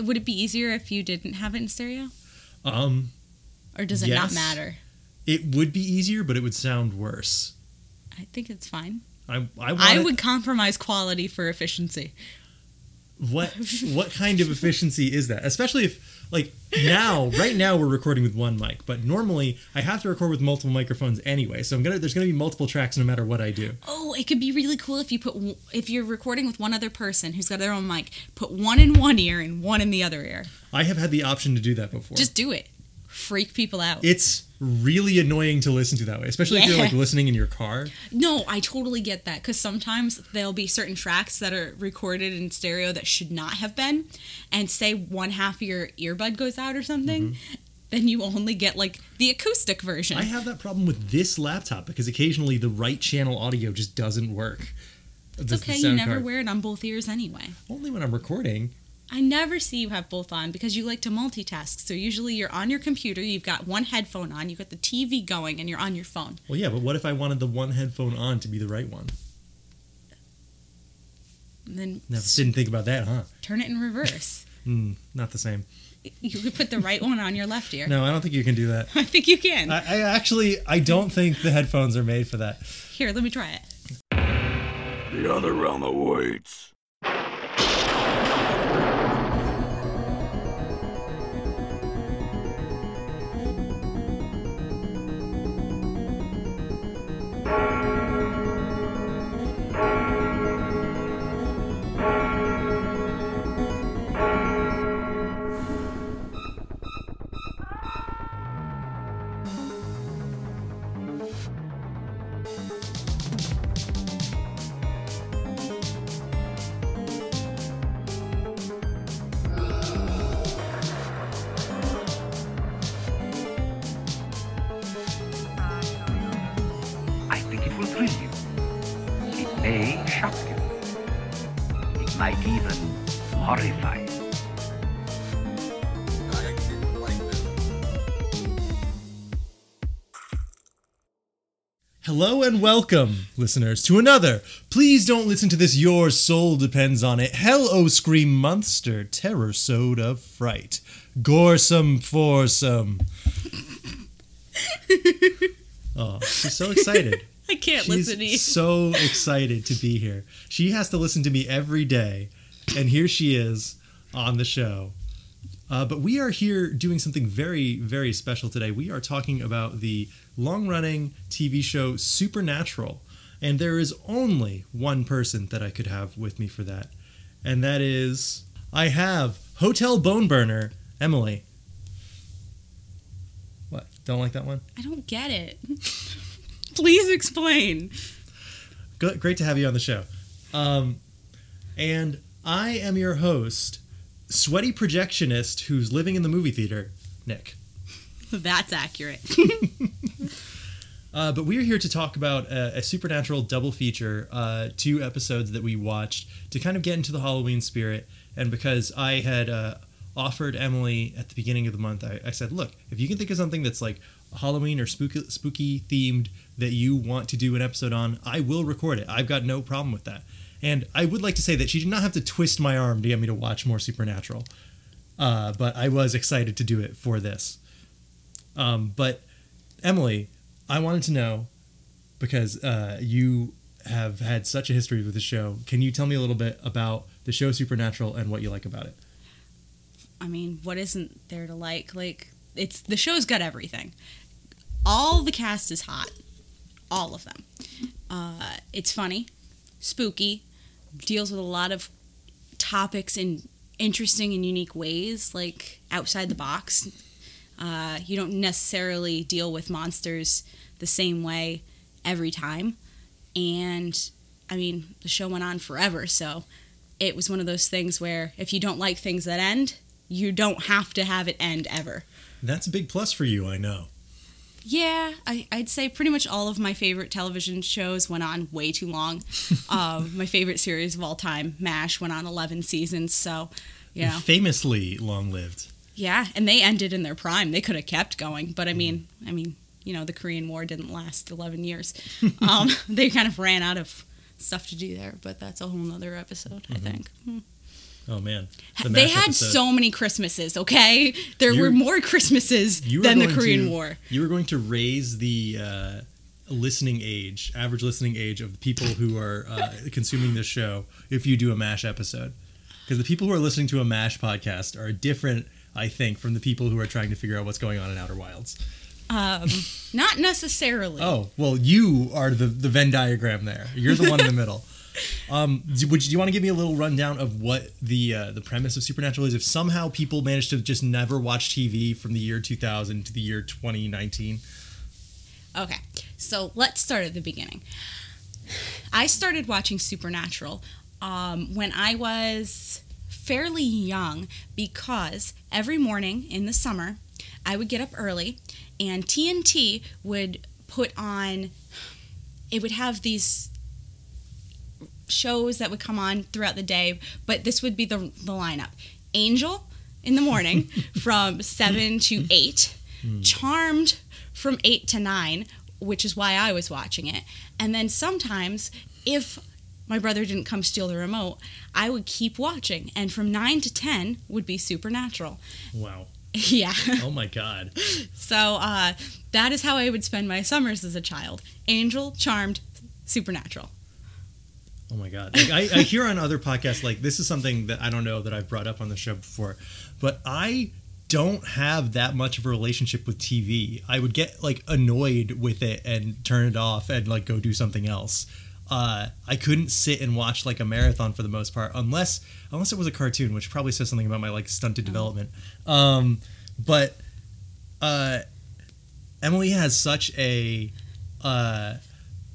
Would it be easier if you didn't have it in stereo? Um, Or does it not matter? it would be easier, but it would sound worse. I think it's fine. I I, I would compromise quality for efficiency. What what kind of efficiency is that? Especially if like now, right now we're recording with one mic, but normally I have to record with multiple microphones anyway. So I'm gonna there's gonna be multiple tracks no matter what I do. Oh, it could be really cool if you put if you're recording with one other person who's got their own mic, put one in one ear and one in the other ear. I have had the option to do that before. Just do it. Freak people out. it's really annoying to listen to that way, especially if you're like listening in your car. No, I totally get that because sometimes there'll be certain tracks that are recorded in stereo that should not have been, and say one half of your earbud goes out or something, then you only get like the acoustic version. Mm-hmm. I have that problem with this laptop because occasionally the right channel audio just doesn't work. it's okay, you never wear it on both ears anyway. Only when I'm recording. I never see you have both on because you like to multitask. So usually you're on your computer, you've got one headphone on, you've got the TV going, and you're on your phone. Well, yeah, but what if I wanted the one headphone on to be the right one? And then Never didn't think about that, huh? turn it in reverse. Mm, not the same. you could put the right one on your left ear. No, I don't think you can do that. I think you can. I, I actually I don't think the headphones are made for that. Here, let me try it. The other realm awaits. Hello and welcome, listeners, to another. Please don't listen to this. Your soul depends on it. Hell, oh scream monster, terror sode of fright, goresome foursome. oh, she's so excited. I can't She's listen to you. She's so excited to be here. She has to listen to me every day, and here she is on the show. Uh, but we are here doing something very, very special today. We are talking about the long running TV show Supernatural. And there is only one person that I could have with me for that. And that is, I have Hotel Bone Burner, Emily. What? Don't like that one? I don't get it. Please explain. Good, great to have you on the show. Um, and I am your host, sweaty projectionist who's living in the movie theater, Nick. That's accurate. Uh, but we're here to talk about a, a supernatural double feature, uh, two episodes that we watched to kind of get into the Halloween spirit. And because I had uh, offered Emily at the beginning of the month, I, I said, look, if you can think of something that's like Halloween or spooky, spooky themed that you want to do an episode on, I will record it. I've got no problem with that. And I would like to say that she did not have to twist my arm to get me to watch more Supernatural. Uh, but I was excited to do it for this. Um, but Emily, I wanted to know because uh, you have had such a history with the show. Can you tell me a little bit about the show Supernatural and what you like about it? I mean, what isn't there to like? Like, it's the show's got everything. All the cast is hot, all of them. Uh, it's funny, spooky, deals with a lot of topics in interesting and unique ways, like outside the box. Uh, you don't necessarily deal with monsters the same way every time. And I mean, the show went on forever, so it was one of those things where if you don't like things that end, you don't have to have it end ever. That's a big plus for you, I know. Yeah, I, I'd say pretty much all of my favorite television shows went on way too long. um, my favorite series of all time, MASH, went on 11 seasons. So, you know, Famously long lived. yeah, and they ended in their prime. They could have kept going, but I mean, I mean, you know, the Korean War didn't last 11 years. Um, they kind of ran out of stuff to do there, but that's a whole nother episode, I think. Hmm. Oh man, The they had episode. so many Christmases, okay? There You're- were more Christmases were than the Korean to- War. You were going to raise the uh, listening age, average listening age of the people who are uh, consuming this show if you do a MASH episode. Because the people who are listening to a MASH podcast are different, I think, from the people who are trying to figure out what's going on in Outer Wilds. Um, not necessarily. Oh, well, you are the, the Venn diagram there. You're the one in the middle. Um, do, would you, do you want to give me a little rundown of what the uh, the premise of Supernatural is? If somehow people managed to just never watch TV from the year 2000 to the year 2019, Okay, so let's start at the beginning. I started watching Supernatural um, when I was fairly young because every morning in the summer I would get up early and TNT would put on, it would have these shows that would come on throughout the day, but this would be the, the lineup Angel in the morning from 7 to 8, Charmed from 8 to 9, which is why I was watching it. And then sometimes, if my brother didn't come steal the remote, I would keep watching. And from 9 to 10 would be Supernatural. wow. yeah. Oh my god. So uh, that is how I would spend my summers as a child Angel, Charmed, Supernatural. Oh my god! Like I, I hear on other podcasts, like this is something that I don't know that I've brought up on the show before, but I don't have that much of a relationship with TV. I would get like annoyed with it and turn it off and like go do something else. Uh, I couldn't sit and watch like a marathon for the most part, unless unless it was a cartoon, which probably says something about my like stunted development. Um, but uh, Emily has such a uh,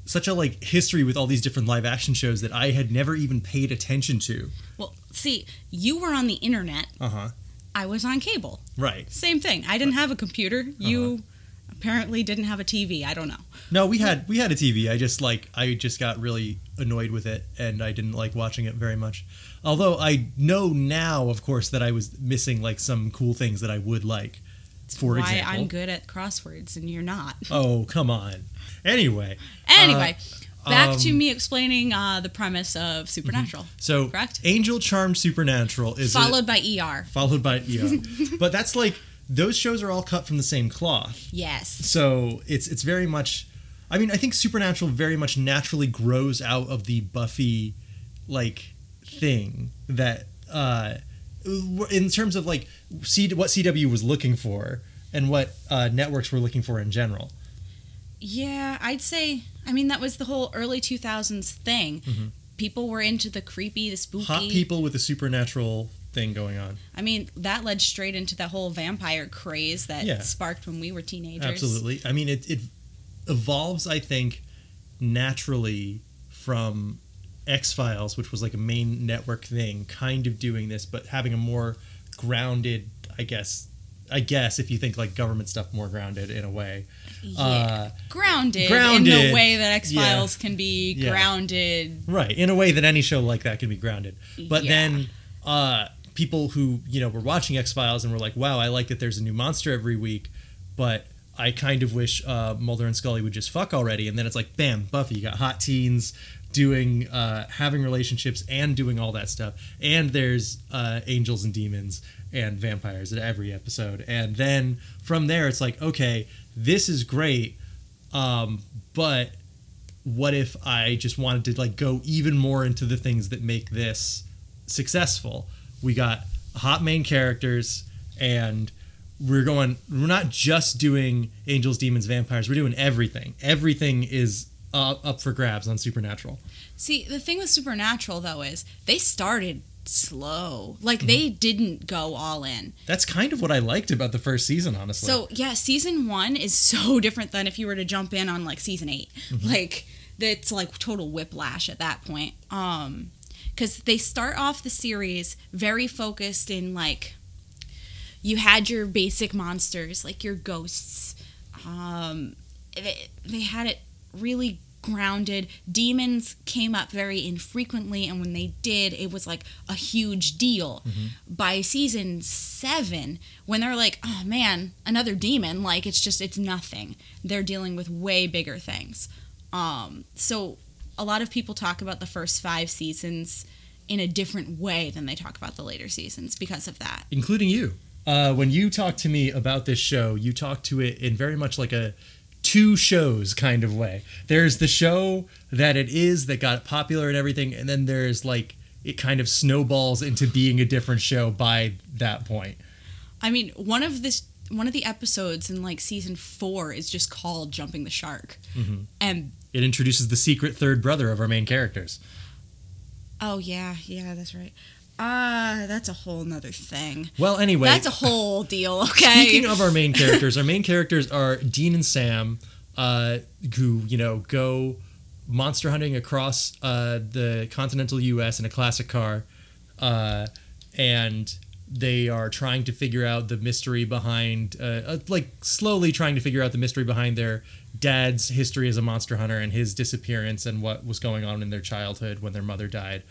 such a like history with all these different live action shows that I had never even paid attention to. Well, see, you were on the internet, Uh huh. I was on cable. Right. Same thing. I didn't have a computer. You apparently didn't have a TV. I don't know. No, we had we had a TV. I just like I just got really annoyed with it, and I didn't like watching it very much. Although I know now, of course, that I was missing like some cool things that I would like. For Why example, I'm good at crosswords and you're not. Oh come on. Anyway, Anyway, back um, to me explaining uh, the premise of Supernatural. so Correct. Angel Charmed Supernatural is Followed by ER. followed by ER, but that's like those shows are all cut from the same cloth. Yes. So it's it's very much. I mean, I think Supernatural very much naturally grows out of the Buffy like thing that uh in terms of like C, what CW was looking for and what uh, networks were looking for in general. Yeah, I'd say. I mean, that was the whole early 2000s thing. People were into the creepy, the spooky. Mm-hmm. Hot people with a supernatural thing going on. I mean, that led straight into that whole vampire craze that Yeah. sparked when we were teenagers. Absolutely. I mean, it, it evolves, I think, naturally from X Files, which was like a main network thing, kind of doing this, but having a more grounded, I guess. I guess if you think like government stuff more grounded in a way. Yeah. Uh, grounded, in the way that X Files can be Yeah. grounded. Right, in a way that any show like that can be grounded. But Yeah. then uh, people who, you know, were watching X Files and were like, wow, I like that there's a new monster every week, but I kind of wish uh, Mulder and Scully would just fuck already. And then it's like, bam, Buffy, you got hot teens doing, uh, having relationships and doing all that stuff. And there's uh, angels and demons and vampires at every episode. And then from there, it's like, okay, this is great. Um, but what if I just wanted to like go even more into the things that make this successful? We got hot main characters and we're going we're not just doing angels, demons, vampires. We're doing everything. Everything is uh, up for grabs on Supernatural. See, the thing with Supernatural though is they started slow. Like Mm-hmm. they didn't go all in. That's kind of what I liked about the first season, honestly. So yeah, season one is so different than if you were to jump in on like season 8 Mm-hmm. Like it's like total whiplash at that point. Um, because they start off the series very focused in like you had your basic monsters like your ghosts. Um, they, they had it really grounded. Demons came up very infrequently, and when they did, it was like a huge deal. By season seven, when they're like, oh man, another demon, like it's just, it's nothing. They're dealing with way bigger things. Um, so a lot of people talk about the first five seasons in a different way than they talk about the later seasons because of that. including you. Uh, when you talked to me about this show, you talked to it in very much like a two shows kind of way. There's the show that it is that got popular and everything, and then there's like it kind of snowballs into being a different show by that point. I mean, one of this one of the episodes in like season 4 is just called Jumping the Shark. Mm-hmm. And It introduces the secret third brother of our main characters. oh yeah, yeah, that's right. Ah, that's a whole nother thing. Well, anyway, That's a whole deal, okay? Speaking of our main characters, our main characters are Dean and Sam, uh, who you know go monster hunting across uh, the continental U.S. in a classic car, uh, and they are trying to figure out the mystery behind, uh, uh, like slowly trying to figure out the mystery behind their dad's history as a monster hunter and his disappearance and what was going on in their childhood when their mother died.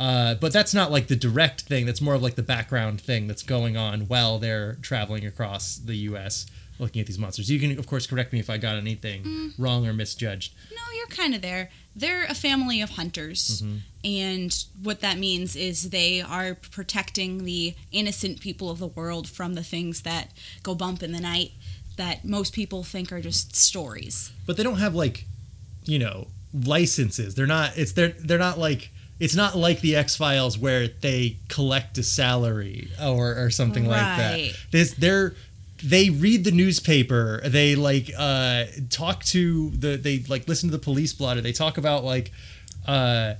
Uh, but that's not like the direct thing. That's more of like the background thing that's going on while they're traveling across the U.S. looking at these monsters. You can, of course, correct me if I got anything wrong or misjudged. No, you're kind of there. They're a family of hunters. And what that means is they are protecting the innocent people of the world from the things that go bump in the night that most people think are just stories. But they don't have like, you know, licenses. They're not. It's they're they're not like. It's not like the X Files where they collect a salary or or something like that. Right. This they're they read the newspaper. They like uh talk to the they like listen to the police blotter. They talk about like uh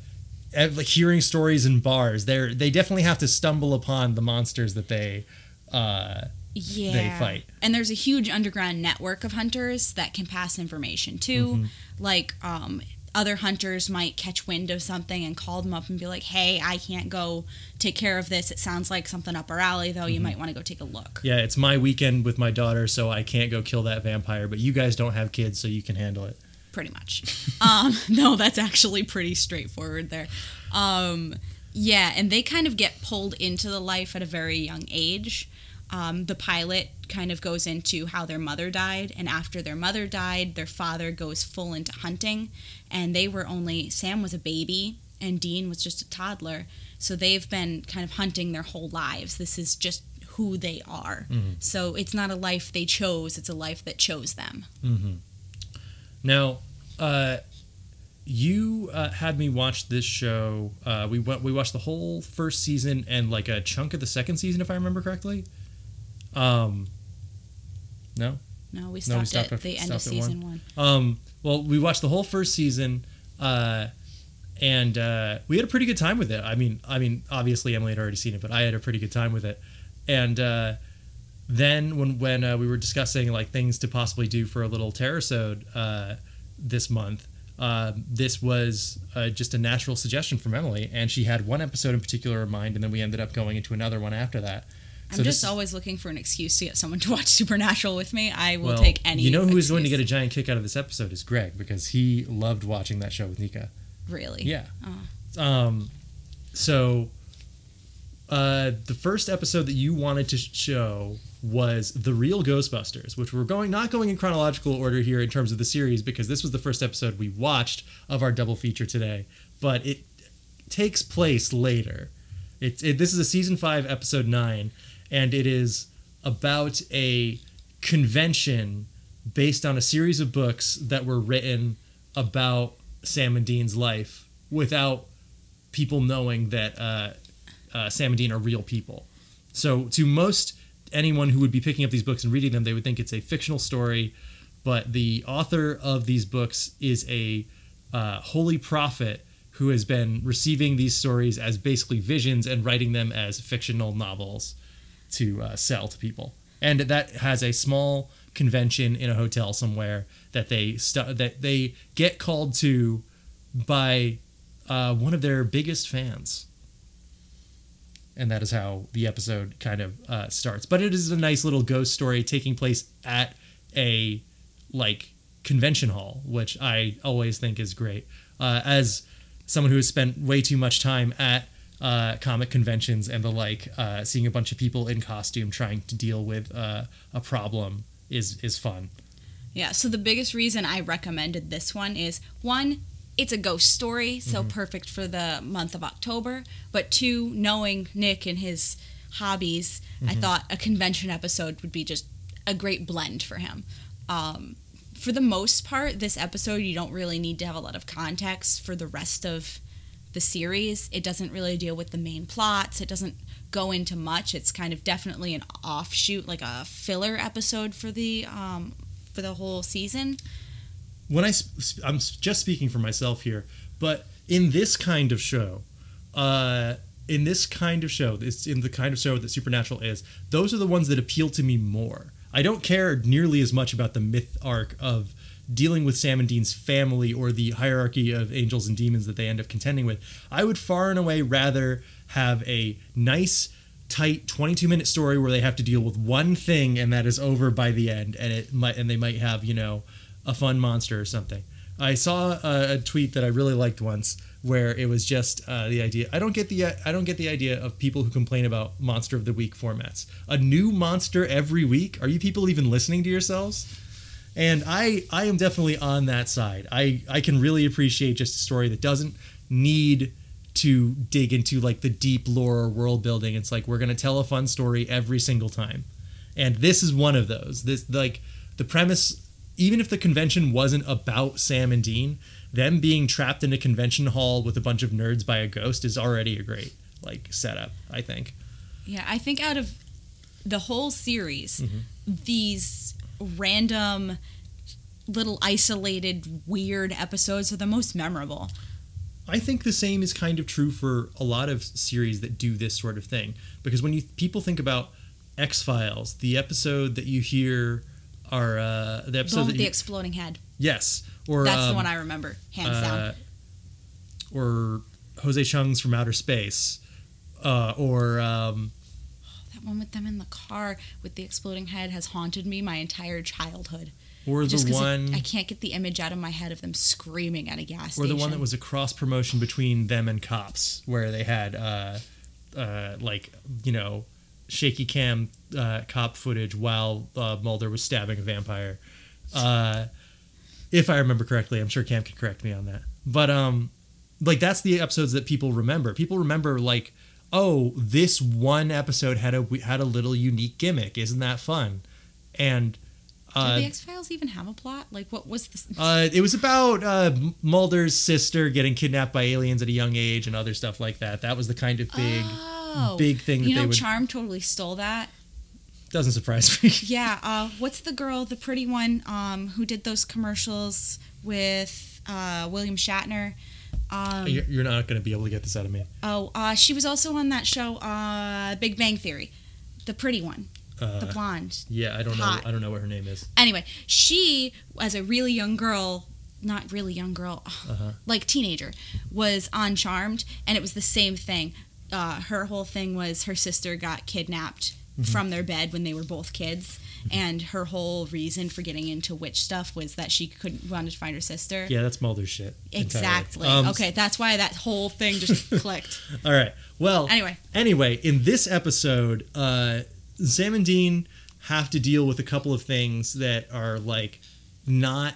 like hearing stories in bars. They're they definitely have to stumble upon the monsters that they uh Yeah. fight. And there's a huge underground network of hunters that can pass information too. Mm-hmm. Like um, other hunters might catch wind of something and call them up and be like, "Hey, I can't go take care of this. It sounds like something up our alley, though. Mm-hmm. You might want to go take a look." yeah, it's my weekend with my daughter, so I can't go kill that vampire. But you guys don't have kids, so you can handle it. pretty much. um, no, that's actually pretty straightforward there. Um, yeah, and they kind of get pulled into the life at a very young age. Um, the pilot kind of goes into how their mother died, and after their mother died, their father goes full into hunting, and they were only Sam was a baby and Dean was just a toddler, so they've been kind of hunting their whole lives. This is just who they are. So it's not a life they chose; it's a life that chose them. Now, uh, you uh, had me watch this show. Uh, we went, we watched the whole first season and like a chunk of the second season, if I remember correctly. Um, no. No, we No, we stopped, stopped at at- the end of stopped season one. Um, well, we watched the whole first season, uh, and uh, we had a pretty good time with it. I mean, I mean, obviously Emily had already seen it, but I had a pretty good time with it. And uh, then when when uh, we were discussing like things to possibly do for a little terrasode uh, this month, uh, this was uh, just a natural suggestion from Emily, and she had one episode in particular in mind, and then we ended up going into another one after that. I'm So just always looking for an excuse to get someone to watch Supernatural with me. I will well, take any. You know who is going to get a giant kick out of this episode is Greg because he loved watching that show with Nika. really? Yeah. Oh. Um, so uh, the first episode that you wanted to show was the real Ghostbusters, which we're going not going in chronological order here in terms of the series because this was the first episode we watched of our double feature today, but it takes place later. It's it, this is a season five episode nine, and it is about a convention based on a series of books that were written about Sam and Dean's life without people knowing that uh, uh, Sam and Dean are real people. So to most anyone who would be picking up these books and reading them, they would think it's a fictional story, but the author of these books is a uh, holy prophet who has been receiving these stories as basically visions and writing them as fictional novels to uh, sell to people. And that has a small convention in a hotel somewhere that they that they get called to by uh, one of their biggest fans. And that is how the episode kind of uh, starts. But it is a nice little ghost story taking place at a like convention hall, which I always think is great. Uh, as someone who has spent way too much time at uh, comic conventions and the like, uh, seeing a bunch of people in costume trying to deal with uh, a problem is is fun. Yeah. So the biggest reason I recommended this one is one, it's a ghost story, so perfect for the month of October. But two, knowing Nick and his hobbies, I thought a convention episode would be just a great blend for him. Um, for the most part, this episode, you don't really need to have a lot of context for the rest of the series. It doesn't really deal with the main plots. It doesn't go into much. It's kind of definitely an offshoot, like a filler episode for the um, for the whole season. when I sp- I'm just speaking for myself here, but in this kind of show, uh, in this kind of show, this in the kind of show that Supernatural is, those are the ones that appeal to me more. I don't care nearly as much about the myth arc of dealing with Sam and Dean's family or the hierarchy of angels and demons that they end up contending with. I would far and away rather have a nice tight 22 minute story where they have to deal with one thing and that is over by the end and it might and they might have you know a fun monster or something. I saw a, a tweet that i really liked once where it was just uh, the idea i don't get the i don't get the idea of people who complain about monster of the week formats. A new monster every week? Are you people even listening to yourselves and i i am definitely on that side. I i can really appreciate just a story that doesn't need to dig into like the deep lore or world building. It's like we're going to tell a fun story every single time. And this is one of those. This like the premise even if the convention wasn't about sam and dean them being trapped in a convention hall with a bunch of nerds by a ghost is already a great like setup i think. Yeah, I think out of the whole series, mm-hmm. these random little isolated weird episodes are the most memorable. I think the same is kind of true for a lot of series that do this sort of thing. Because when you people think about X Files, the episode that you hear are uh, the The episode that with the you, exploding head. yes, or That's the um, one I remember, hands down. uh, or Jose Chung's from Outer Space, uh, or um, That one with them in the car with the exploding head has haunted me my entire childhood. or Just the one, I can't get the image out of my head of them screaming at a gas or station. the one that was a cross promotion between them and Cops, where they had uh, uh, like you know shaky cam uh, cop footage while uh, Mulder was stabbing a vampire. Uh, if I remember correctly, I'm sure Cam can correct me on that. But um, like that's the episodes that people remember. People remember like, oh, this one episode had a had a little unique gimmick. Isn't that fun? And uh, Did the X Files even have a plot? Like, what was this? uh, it was about uh, Mulder's sister getting kidnapped by aliens at a young age and other stuff like that. That was the kind of big, oh, big thing that You know, would. Charm totally stole that. doesn't surprise me. Yeah. Uh, what's the girl, the pretty one, um, who did those commercials with uh, William Shatner? Um, You're you're not going to be able to get this out of me. oh, uh, she was also on that show, uh, Big Bang Theory. The pretty one, the Uh, blonde. yeah, I don't know. I don't know what her name is. Anyway, she, as a really young girl, not really young girl, Uh-huh. like teenager, was on Charmed, and it was the same thing. Uh, her whole thing was her sister got kidnapped Mm-hmm. from their bed when they were both kids, and her whole reason for getting into witch stuff was that she couldn't wanted to find her sister. Yeah, that's Mulder's shit. Exactly. Um, okay, that's why that whole thing just clicked. All right. Well, Anyway, anyway, in this episode, uh, Sam and Dean have to deal with a couple of things that are like not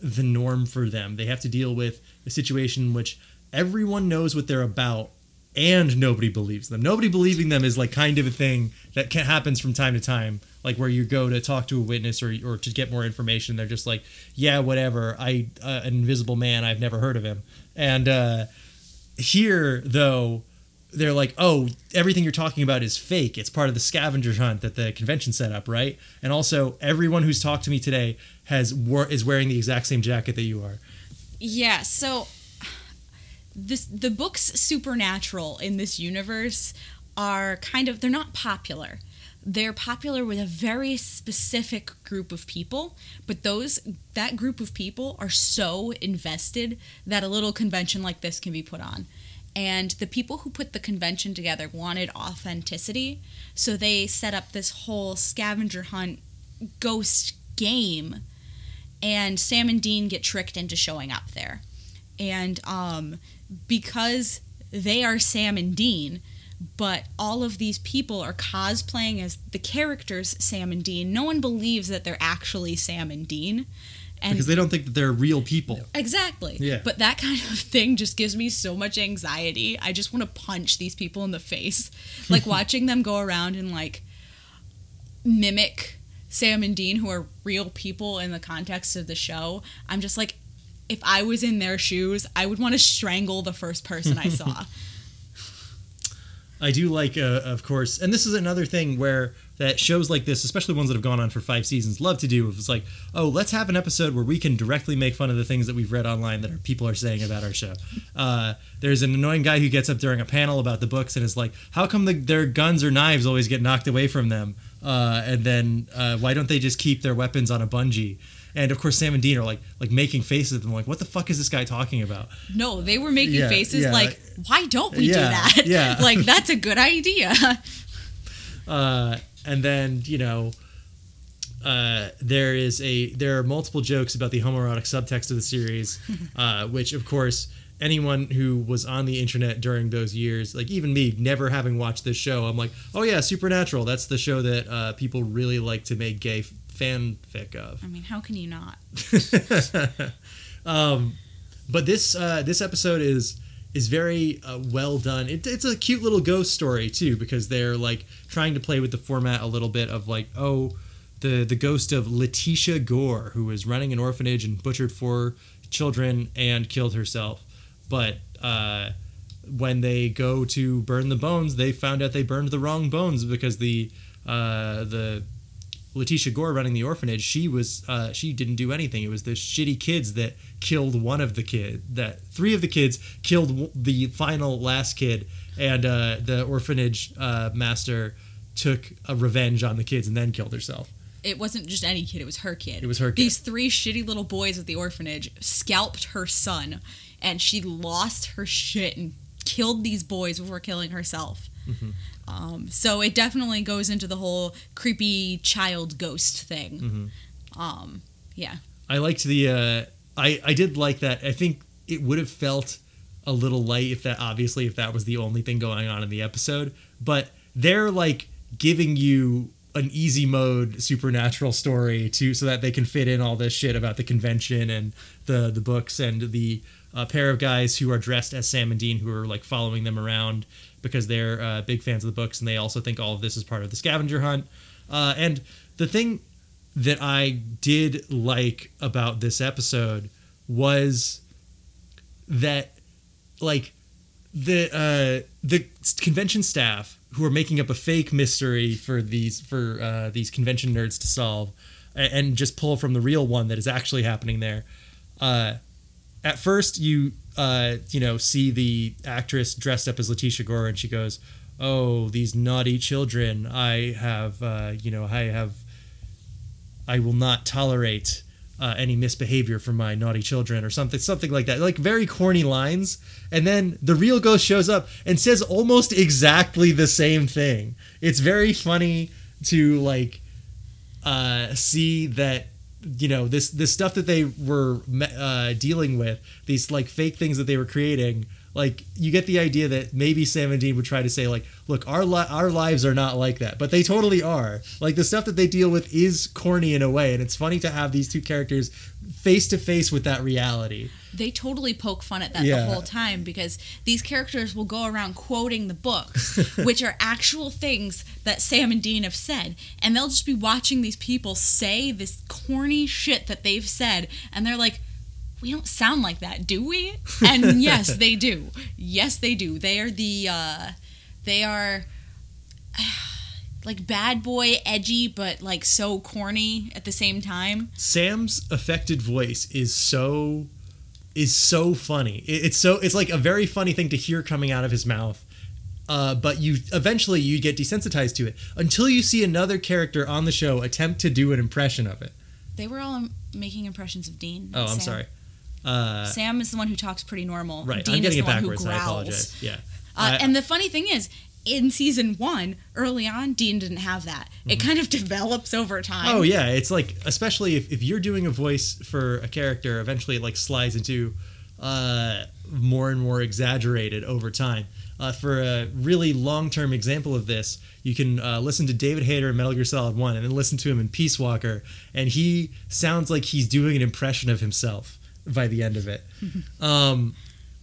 the norm for them. They have to deal with a situation in which everyone knows what they're about and nobody believes them. Nobody believing them is like kind of a thing that can, happens from time to time, like where you go to talk to a witness or, or to get more information. They're just like, yeah, whatever. I uh, an invisible man. I've never heard of him. And uh, here, though, they're like, oh, everything you're talking about is fake. It's part of the scavenger hunt that the convention set up, right? And also, everyone who's talked to me today has wor- is wearing the exact same jacket that you are. Yeah, so this the books supernatural in this universe are kind of they're not popular. They're popular with a very specific group of people, but those that group of people are so invested that a little convention like this can be put on. And the people who put the convention together wanted authenticity, so they set up this whole scavenger hunt ghost game and Sam and Dean get tricked into showing up there. And um, because they are Sam and Dean, but all of these people are cosplaying as the characters Sam and Dean, no one believes that they're actually Sam and Dean. And because they don't think that they're real people. Exactly. Yeah. But that kind of thing just gives me so much anxiety. I just want to punch these people in the face. Like watching them go around and like mimic Sam and Dean, who are real people in the context of the show. I'm just like, if I was in their shoes, I would want to strangle the first person I saw. I do like, uh, of course, and this is another thing where that shows like this, especially ones that have gone on for five seasons, love to do. It's like, oh, let's have an episode where we can directly make fun of the things that we've read online that our people are saying about our show. Uh, there's an annoying guy who gets up during a panel about the books and is like, how come the, their guns or knives always get knocked away from them? Uh, and then uh, why don't they just keep their weapons on a bungee? And of course, Sam and Dean are like like making faces at them, like, what the fuck is this guy talking about? No, they were making Yeah, faces yeah. like, why don't we Yeah, do that? yeah. like, that's a good idea. uh, and then you know uh, there is a there are multiple jokes about the homoerotic subtext of the series uh, which of course anyone who was on the internet during those years like even me never having watched this show i'm like oh yeah supernatural that's the show that uh, people really like to make gay fanfic of I mean, how can you not? um, but this uh, this episode is is very uh, well done. It, it's a cute little ghost story too because they're like trying to play with the format a little bit of like oh the the ghost of Letitia Gore who was running an orphanage and butchered four children and killed herself, but. Uh, when they go to burn the bones, they found out they burned the wrong bones because the uh, the Letitia Gore running the orphanage, she was uh, she didn't do anything. It was the shitty kids that killed one of the kid. That three of the kids killed the final last kid, and uh, the orphanage uh, master took a revenge on the kids and then killed herself. it wasn't just any kid, it was her kid. It was her kid. These three shitty little boys at the orphanage scalped her son, and she lost her shit and killed these boys before killing herself. Mm-hmm. Um, so it definitely goes into the whole creepy child ghost thing. Mm-hmm. Um, yeah. I liked the. Uh, I I did like that. I think it would have felt a little light if that obviously if that was the only thing going on in the episode. But they're like giving you an easy mode supernatural story to so that they can fit in all this shit about the convention and the the books and the uh, pair of guys who are dressed as Sam and Dean who are like following them around because they're uh, big fans of the books and they also think all of this is part of the scavenger hunt. Uh, and the thing that I did like about this episode was that like the uh the convention staff who are making up a fake mystery for these for uh these convention nerds to solve a- and just pull from the real one that is actually happening there uh at first you uh you know see the actress dressed up as Letitia Gore and she goes oh these naughty children. I have uh you know I have I will not tolerate uh, any misbehavior from my naughty children or something something like that. Like very corny lines. And then the real ghost shows up and says almost exactly the same thing. It's very funny to like uh, see that you know this this stuff that they were uh, dealing with these like fake things that they were creating like you get the idea that maybe Sam and Dean would try to say like look our li- our lives are not like that but they totally are like the stuff that they deal with is corny in a way and it's funny to have these two characters face to face with that reality They totally poke fun at that Yeah. the whole time because these characters will go around quoting the books, which are actual things that Sam and Dean have said. And they'll just be watching these people say this corny shit that they've said. And they're like, we don't sound like that, do we? And yes, they do. Yes, they do. They are the, uh, they are like bad boy, edgy, but like so corny at the same time. Sam's affected voice is so is so funny. It- It's so it's like a very funny thing to hear coming out of his mouth. Uh, but you eventually you get desensitized to it until you see another character on the show attempt to do an impression of it. They were all making impressions of Dean. Oh, I'm Sam. sorry. Uh, Sam is the one who talks pretty normal. right, Dean I'm getting is it the one backwards. who I growls. apologize. Yeah. Uh, I- and the funny thing is, in season one, early on, Dean didn't have that. It kind of develops over time. Mm-hmm. Oh yeah, it's like especially if, if you're doing a voice for a character, eventually it like slides into uh, more and more exaggerated over time. Uh, for a really long-term example of this, you can uh, listen to David Hayter in Metal Gear Solid One, and then listen to him in Peace Walker, and he sounds like he's doing an impression of himself by the end of it. um,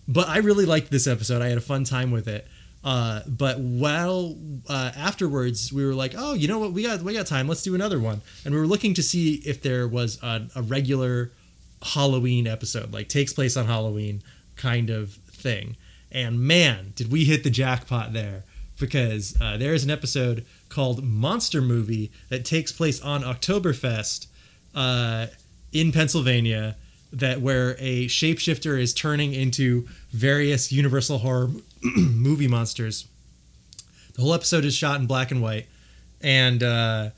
but I really liked this episode. I had a fun time with it. Uh, but while uh, afterwards, we were like, "Oh, you know what? We got we got time. Let's do another one." And we were looking to see if there was a, a regular Halloween episode, like takes place on Halloween kind of thing. And man, did we hit the jackpot there! Because uh, there is an episode called Monster Movie that takes place on Oktoberfest uh, in Pennsylvania. That where a shapeshifter is turning into various Universal horror movie monsters. The whole episode is shot in black and white, and uh,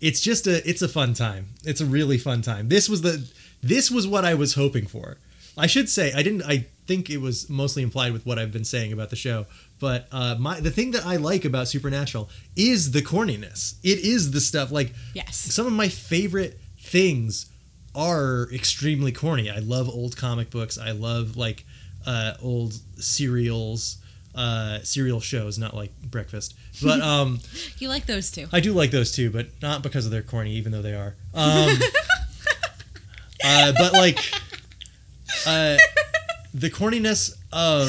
it's just a it's a fun time. It's a really fun time. This was the this was what I was hoping for. I should say I didn't. I think it was mostly implied with what I've been saying about the show. But uh, my the thing that I like about Supernatural is the corniness. It is the stuff like Yes. some of my favorite things are extremely corny. I love old comic books. I love like uh, old serials, uh, serial shows, not like Breakfast. But um, You like those two. I do like those too, but not because of their corny, even though they are. Um, uh, but like uh, the corniness of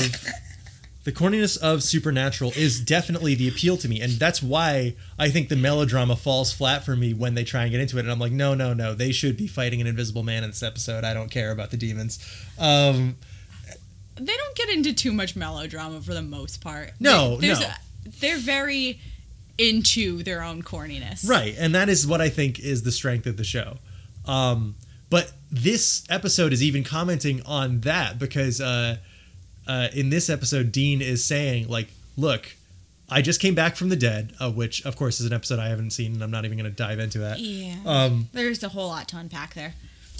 the corniness of Supernatural is definitely the appeal to me, and that's why I think the melodrama falls flat for me when they try and get into it. And I'm like, no, no, no, they should be fighting an invisible man in this episode. I don't care about the demons. Um, They don't get into too much melodrama for the most part. No, there's no. A, they're very into their own corniness. Right, and that is what I think is the strength of the show. Um, but this episode is even commenting on that because uh, uh, in this episode, Dean is saying, like, look, I just came back from the dead, uh, which, of course, is an episode I haven't seen, and I'm not even going to dive into that. Yeah. Um, There's a whole lot to unpack there.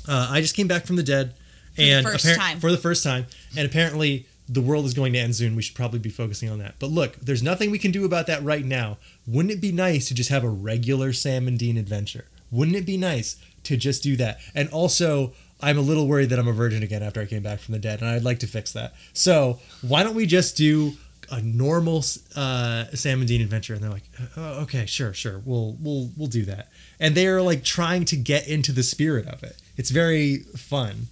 uh, I just came back from the dead, the and first appar- time. for the first time, and apparently the world is going to end soon. We should probably be focusing on that. But look, there's nothing we can do about that right now. Wouldn't it be nice to just have a regular Sam and Dean adventure? Wouldn't it be nice to just do that? And also, I'm a little worried that I'm a virgin again after I came back from the dead, and I'd like to fix that. So why don't we just do a normal uh, Sam and Dean adventure? And they're like, oh, okay, sure, sure, we'll we'll we'll do that. And they are like trying to get into the spirit of it. It's very fun.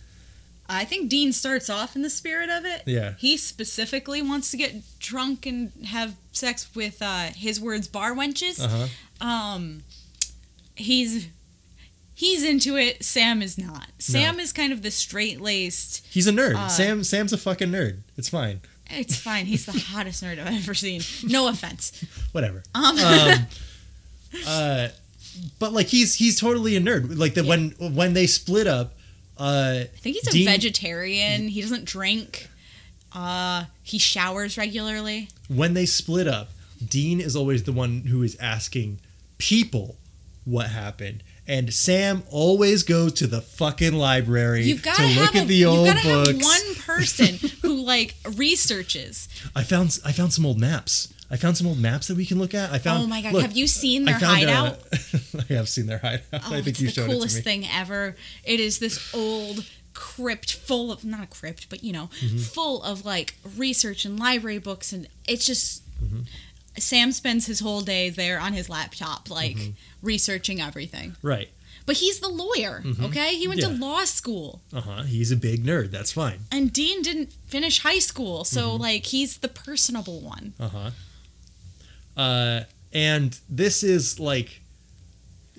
I think Dean starts off in the spirit of it. Yeah. He specifically wants to get drunk and have sex with uh, his words bar wenches. Uh-huh. Um, he's he's into it. Sam is not. Sam is kind of the straight laced. He's a nerd. Uh, Sam Sam's a fucking nerd. It's fine. It's fine. He's the hottest nerd I've ever seen. No offense. Whatever. Um, Um, uh, but like he's he's totally a nerd. Like the when when they split up, uh, I think he's a Dean- vegetarian. He doesn't drink. Uh, he showers regularly. when they split up, Dean is always the one who is asking people what happened. And Sam always goes to the fucking library You've got to look have at a, the you've old gotta books. have one person who like researches. I found I found some old maps. I found some old maps that we can look at. I found. oh my god! look, have you seen I their uh, hideout? I have seen their hideout. Oh, I think you showed it to me. The coolest thing ever. It is this old crypt full of not a crypt, but you know, Mm-hmm. full of like research and library books, and it's just. Mm-hmm. Sam spends his whole day there on his laptop, like Mm-hmm. researching everything. Right. But he's the lawyer, okay? He went to Mm-hmm. Law school, Uh huh. He's a big nerd. That's fine. and Dean didn't finish high school, so Mm-hmm. like he's the personable one. Uh-huh. Uh And this is like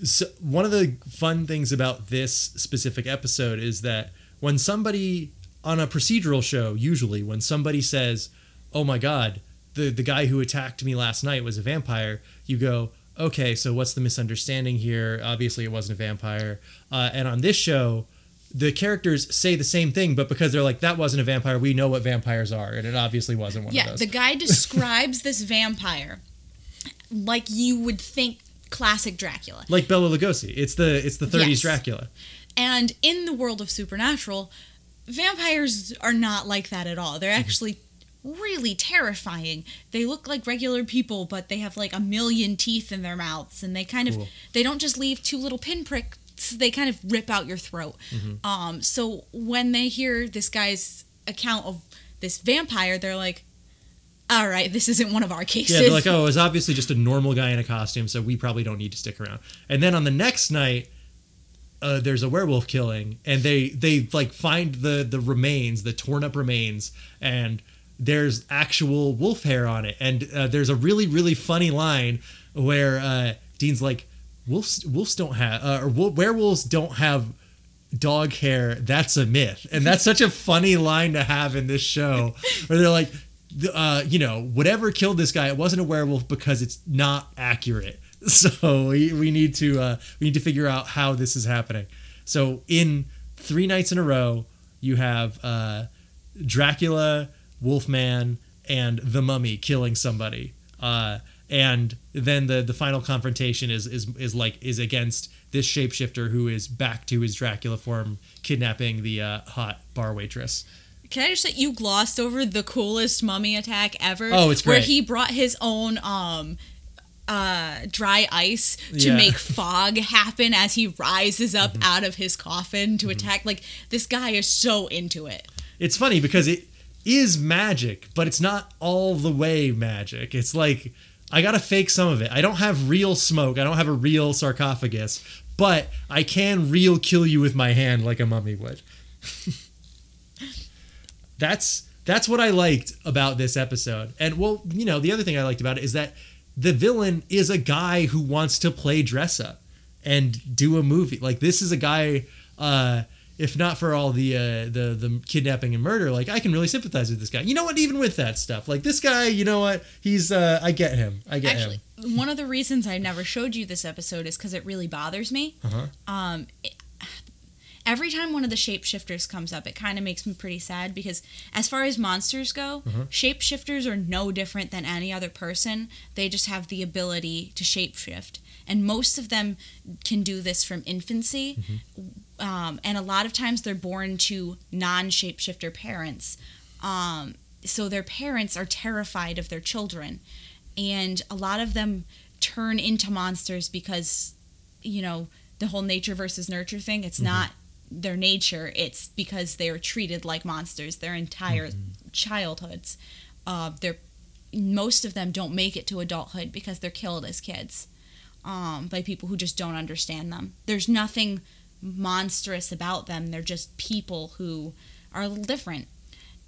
so one of the fun things about this specific episode is that when somebody on a procedural show, usually when somebody says, "Oh my God, the the guy who attacked me last night was a vampire," you go, "Okay, so what's the misunderstanding here? Obviously, it wasn't a vampire." Uh, and on this show. The characters say the same thing, but because they're like, that wasn't a vampire, we know what vampires are, and it obviously wasn't one Yeah, of those. the guy describes this vampire like you would think classic Dracula. like Bela Lugosi. It's the it's the 30s Yes. Dracula. And in the world of supernatural, vampires are not like that at all. They're Mm-hmm. actually really terrifying. They look like regular people, but they have like a million teeth in their mouths and they kind Cool. of they don't just leave two little pinpricks, they kind of rip out your throat. Mm-hmm. Um so when they hear this guy's account of this vampire, they're like all right, this isn't one of our cases. Yeah, they're like, oh, it was obviously just a normal guy in a costume, so we probably don't need to stick around. And then on the next night, uh, there's a werewolf killing, and they they like find the the remains, the torn up remains, and there's actual wolf hair on it. And uh, there's a really really funny line where uh, Dean's like, wolves wolves don't have uh, or werewolves don't have dog hair. That's a myth. And that's such a funny line to have in this show where they're like uh, you know whatever killed this guy it wasn't a werewolf because it's not accurate. So we, we need to uh, we need to figure out how this is happening. So in three nights in a row you have uh, dracula wolfman and the mummy killing somebody uh, and then the the final confrontation is is is like is against this shapeshifter who is back to his Dracula form, kidnapping the uh, hot bar waitress. Can I just say you glossed over the coolest mummy attack ever? Oh, it's Where he brought his own um uh dry ice to Yeah. make fog happen as he rises up Mm-hmm. out of his coffin to attack like this guy is so into it. It's funny because it is magic, but it's not all the way magic. It's like I gotta fake some of it. I don't have real smoke. I don't have a real sarcophagus, but I can real kill you with my hand like a mummy would. that's that's what I liked about this episode. And well, you know, the other thing I liked about it is that the villain is a guy who wants to play dress up and do a movie. Like this is a guy uh if not for all the uh the the kidnapping and murder, like I can really sympathize with this guy. You know what? Even with that stuff. Like this guy, you know what? He's uh I get him. I get Actually, him. one of the reasons I never showed you this episode is because it really bothers me. Uh-huh. Um, it- every time one of the shapeshifters comes up, it kind of makes me pretty sad because, as far as monsters go, Uh-huh. shapeshifters are no different than any other person. They just have the ability to shapeshift, and most of them can do this from infancy. Mm-hmm. Um, and a lot of times they're born to non-shapeshifter parents. Um, so their parents are terrified of their children. And a lot of them turn into monsters because you know the whole nature versus nurture thing it's not their nature. It's because they are treated like monsters their entire childhoods. Uh, they're most of them don't make it to adulthood because they're killed as kids um, by people who just don't understand them. There's nothing monstrous about them they're just people who are a little different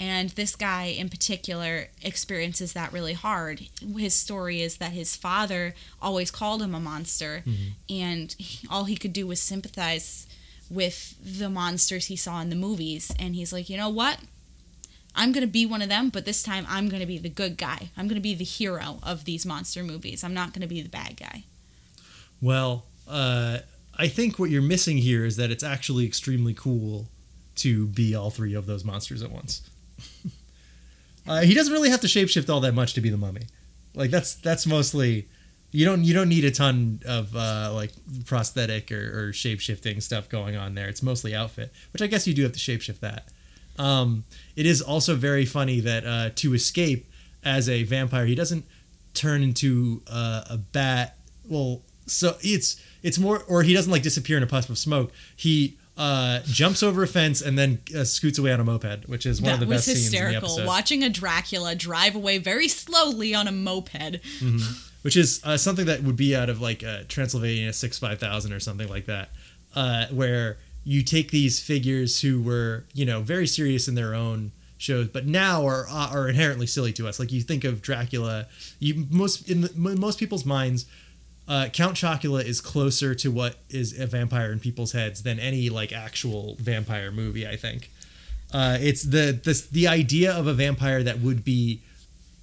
and this guy in particular experiences that really hard. His story is that his father always called him a monster, and he- all he could do was sympathize with the monsters he saw in the movies. And he's like, you know what? I'm going to be one of them, but this time I'm going to be the good guy. I'm going to be the hero of these monster movies. I'm not going to be the bad guy. Well, uh I think what you're missing here is that it's actually extremely cool to be all three of those monsters at once. uh, he doesn't really have to shapeshift all that much to be the mummy. Like that's that's mostly you don't you don't need a ton of uh, like prosthetic or, or shape shifting stuff going on there. It's mostly outfit, which I guess you do have to shapeshift that. Um, it is also very funny that uh, to escape as a vampire, he doesn't turn into uh, a bat. Well, so it's it's more, or he doesn't like disappear in a puff of smoke. He uh, jumps over a fence and then uh, scoots away on a moped, which is one that of the best scenes in the hysterical. episode. Watching a Dracula drive away very slowly on a moped. which is uh, something that would be out of like uh, Transylvania Six Five Thousand or something like that, uh, where you take these figures who were you know very serious in their own shows, but now are uh, are inherently silly to us. Like you think of Dracula, you most in the, most people's minds. Uh, Count Chocula is closer to what is a vampire in people's heads than any like actual vampire movie. I think uh, it's the the the idea of a vampire that would be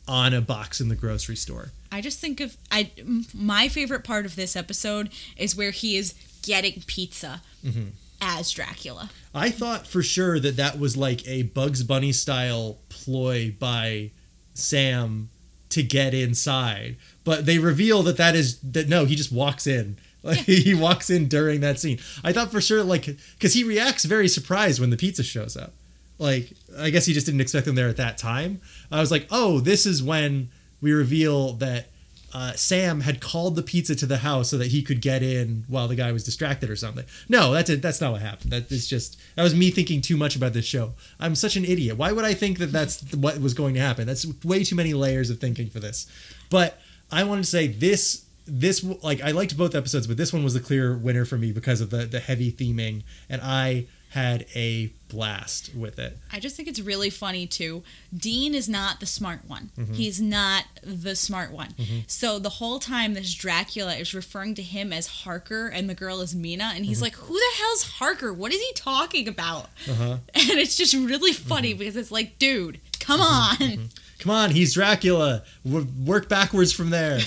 on a box in the grocery store. I just think of I my favorite part of this episode is where he is getting pizza Mm-hmm. as Dracula. I thought for sure that that was like a Bugs Bunny style ploy by Sam to get inside, but they reveal that that is that no, he just walks in. Like he walks in during that scene. I thought for sure like because he reacts very surprised when the pizza shows up. Like I guess he just didn't expect them there at that time. I was like, oh, this is when we reveal that uh, Sam had called the pizza to the house so that he could get in while the guy was distracted or something. No, that's it. That's not what happened. That is just that was me thinking too much about this show. I'm such an idiot. Why would I think that that's what was going to happen? That's way too many layers of thinking for this. But I wanted to say this. This like I liked both episodes, but this one was the clear winner for me because of the the heavy theming, and I had a blast with it. I just think it's really funny too. Dean is not the smart one. Mm-hmm. He's not the smart one. So the whole time this Dracula is referring to him as Harker and the girl is Mina and he's Mm-hmm. like, "Who the hell's Harker? What is he talking about?" Uh-huh. And it's just really Mm-hmm. funny because it's like, "Dude, come on." Come on, he's Dracula. W- work backwards from there.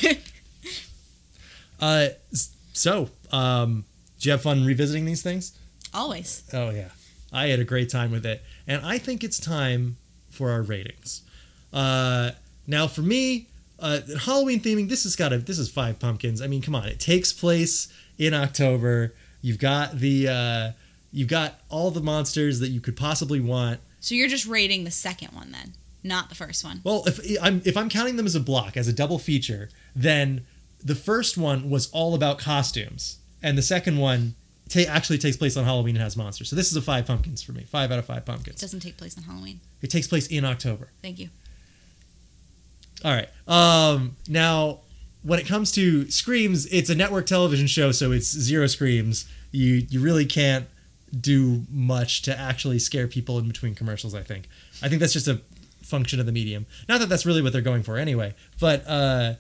uh, so, um, did you have fun revisiting these things? Always. Oh yeah, I had a great time with it, and I think it's time for our ratings. Uh, now, for me, uh, Halloween theming. This has got a. This is five pumpkins. I mean, come on, it takes place in October. You've got the. Uh, you've got all the monsters that you could possibly want. So you're just rating the second one then, not the first one. Well, if I'm if I'm counting them as a block as a double feature, then the first one was all about costumes, and the second one ta- actually takes place on Halloween and has monsters. So this is a five pumpkins for me. Five out of five It pumpkins. doesn't take place on Halloween. It takes place in October. Thank you. All right. Um, now, when it comes to screams, it's a network television show, so it's zero screams. You you really can't do much to actually scare people in between commercials. I think. I think that's just a function of the medium. Not that that's really what they're going for anyway, but uh,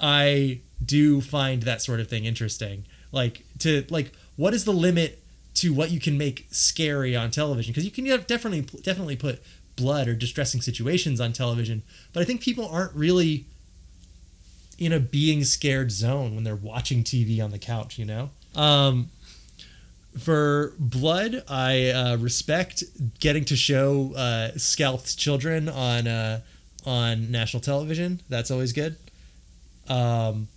I do find that sort of thing interesting. Like to like, what is the limit to what you can make scary on television? Because you can definitely definitely put blood or distressing situations on television, but I think people aren't really in a being scared zone when they're watching TV on the couch. You know. Um, for blood, I uh, respect getting to show uh, scalped children on uh, on national television. That's always good. Um,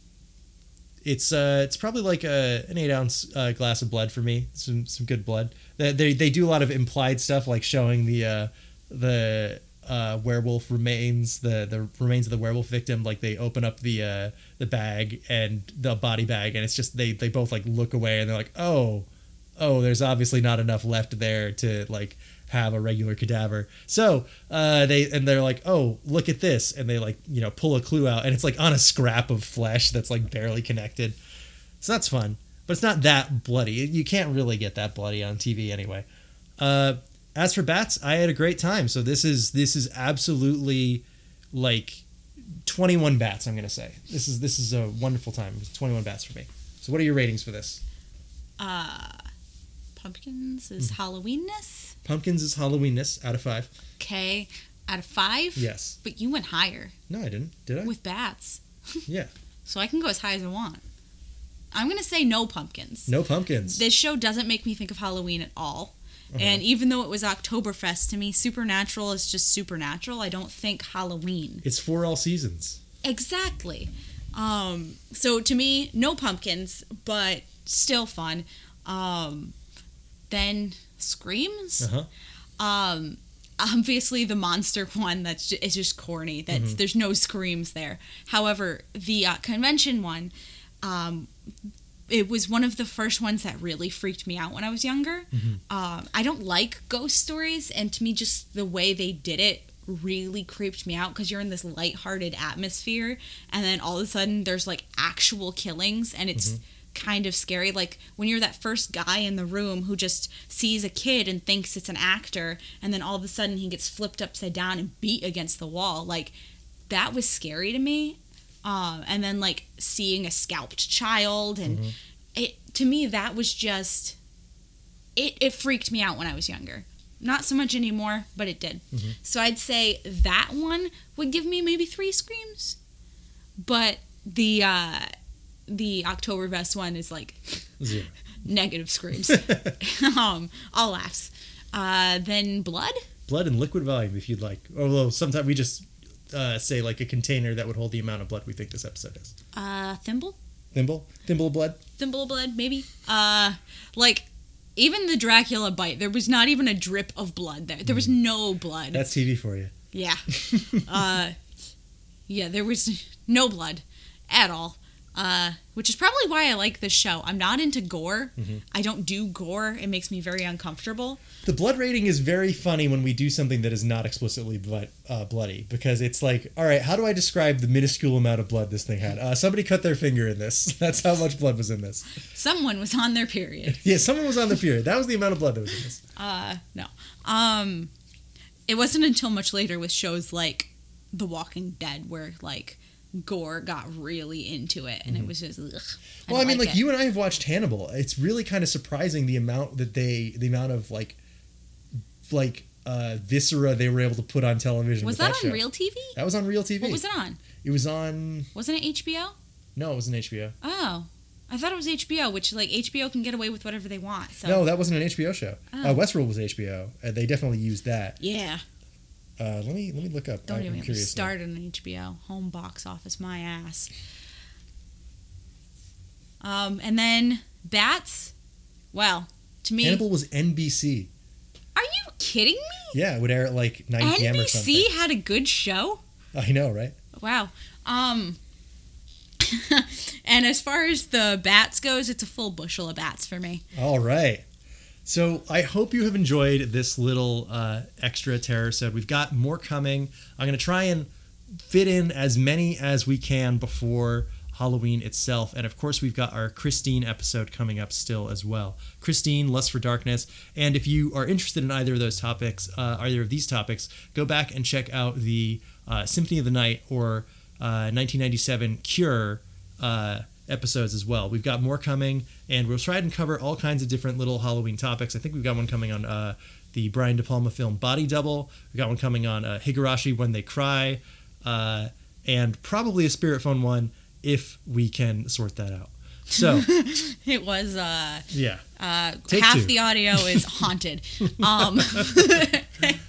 it's uh, it's probably like a, an eight ounce uh, glass of blood for me. Some some good blood. They, they they do a lot of implied stuff like showing the uh, the uh, werewolf remains the the remains of the werewolf victim. Like they open up the uh, the bag and the body bag, and it's just they they both like look away and they're like, oh oh, there's obviously not enough left there to like have a regular cadaver. So uh, they and they're like, oh, look at this, and they like you know pull a clue out, and it's like on a scrap of flesh that's like barely connected. So that's fun, but it's not that bloody. You can't really get that bloody on TV anyway. Uh, as for bats, I had a great time. So this is this is absolutely like 21 bats. I'm gonna say this is this is a wonderful time. It's 21 bats for me. So what are your ratings for this? Uh, pumpkins is Mm. Halloweenness. Pumpkins is Halloweenness out of five. Okay, out of five. Yes. But you went higher No, I didn't. Did I? with bats, yeah. so I can go as high as I want. I'm gonna say no pumpkins. No pumpkins. This show doesn't make me think of Halloween at all. Uh-huh. And even though it was Oktoberfest to me, Supernatural is just Supernatural. I don't think Halloween. It's for all seasons. Exactly. Um, so to me, no pumpkins, but still fun. Um, then screams. Uh huh. Um, obviously the monster one that's just, it's just corny. That's Mm-hmm. there's no screams there. However, the uh, convention one, um, it was one of the first ones that really freaked me out when I was younger. Mm-hmm. Um, I don't like ghost stories, and to me, just the way they did it really creeped me out because you're in this lighthearted atmosphere, and then all of a sudden there's like actual killings, and it's Mm-hmm. Kind of scary. Like when you're that first guy in the room who just sees a kid and thinks it's an actor, and then all of a sudden he gets flipped upside down and beat against the wall. Like that was scary to me. Um, and then like seeing a scalped child, and it to me that was just it. It freaked me out when I was younger. Not so much anymore, but it did. So I'd say that one would give me maybe three screams, but the uh, the Oktoberfest one is like Zero. negative screams. um, all laughs. Uh, then blood. Blood and liquid volume, if you'd like. Although sometimes we just uh, say like a container that would hold the amount of blood we think this episode is. Uh, thimble. Thimble, thimble of blood. thimble of blood, maybe. Uh, like even the Dracula bite, there was not even a drip of blood there. There was no blood. That's TV for you. yeah. uh, yeah, there was no blood, at all. Uh, which is probably why I like this show. I'm not into gore. Mm-hmm. I don't do gore. It makes me very uncomfortable. The blood rating is very funny when we do something that is not explicitly blood, uh, bloody because it's like, all right, how do I describe the minuscule amount of blood this thing had? Uh, somebody cut their finger in this. That's how much blood was in this. Someone was on their period. Yeah, someone was on the period. That was the amount of blood that was in this. Uh, no. Um, it wasn't until much later with shows like The Walking Dead where like gore got really into it, and it was just. Ugh, Mm-hmm. Well, I mean, like you and I have watched Hannibal. It's really kind of surprising the amount that they, the amount of like, like uh, viscera they were able to put on television. Was that, show. on Real TV? That was on Real TV. What was it on? It was on. Wasn't it HBO? No, it was an HBO. Oh, I thought it was HBO, which like HBO can get away with whatever they want. So No, that wasn't an HBO show. Oh. Uh, Westworld was HBO. Uh, they definitely used that. yeah, Uh, let me let me look up. don't I'm even get me started on HBO home box office. My ass. Um, and then Bats. Well, to me, Hannibal was NBC. are you kidding me? Yeah, it would air at like 9 p.m. or something. NBC had a good show. I know, right? Wow. Um and as far as the bats goes, it's a full bushel of bats for me. All right. So I hope you have enjoyed this little uh, extra terror set. We've got more coming. I'm going to try and fit in as many as we can before Halloween itself. And of course, we've got our Christine episode coming up still as well. Christine, Lust for Darkness. And if you are interested in either of those topics, uh, either of these topics, go back and check out the uh, Symphony of the Night or uh, 1997 Cure uh, episodes as well. We've got more coming, and we'll try and cover all kinds of different little Halloween topics. I think we've got one coming on uh, the Brian De Palma film Body Double. We've got one coming on uh, Higurashi When They Cry, uh, and probably a Spirit Phone one if we can sort that out. So, It was uh yeah. uh half two. the audio is haunted. Um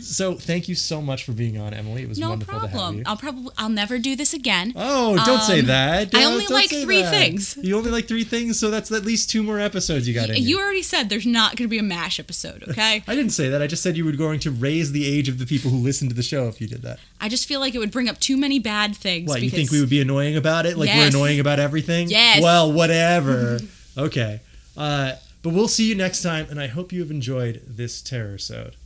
So, thank you so much for being on, Emily. It was no wonderful to have problem. you. I'll probably I'll never do this again. Oh, don't say Um, that. I Don't- only like three that. things. You only like three things, so that's at least two more episodes you got in. You already said there's not going to be a MASH episode, okay? I didn't say that. I just said you were going to raise the age of the people who listen to the show if you did that. I just feel like it would bring up too many bad things. What, you think we would be annoying about it? Like we're annoying about everything? Yes. Well, whatever. okay. Uh, but we'll see you next time, and I hope you have enjoyed this terror sode.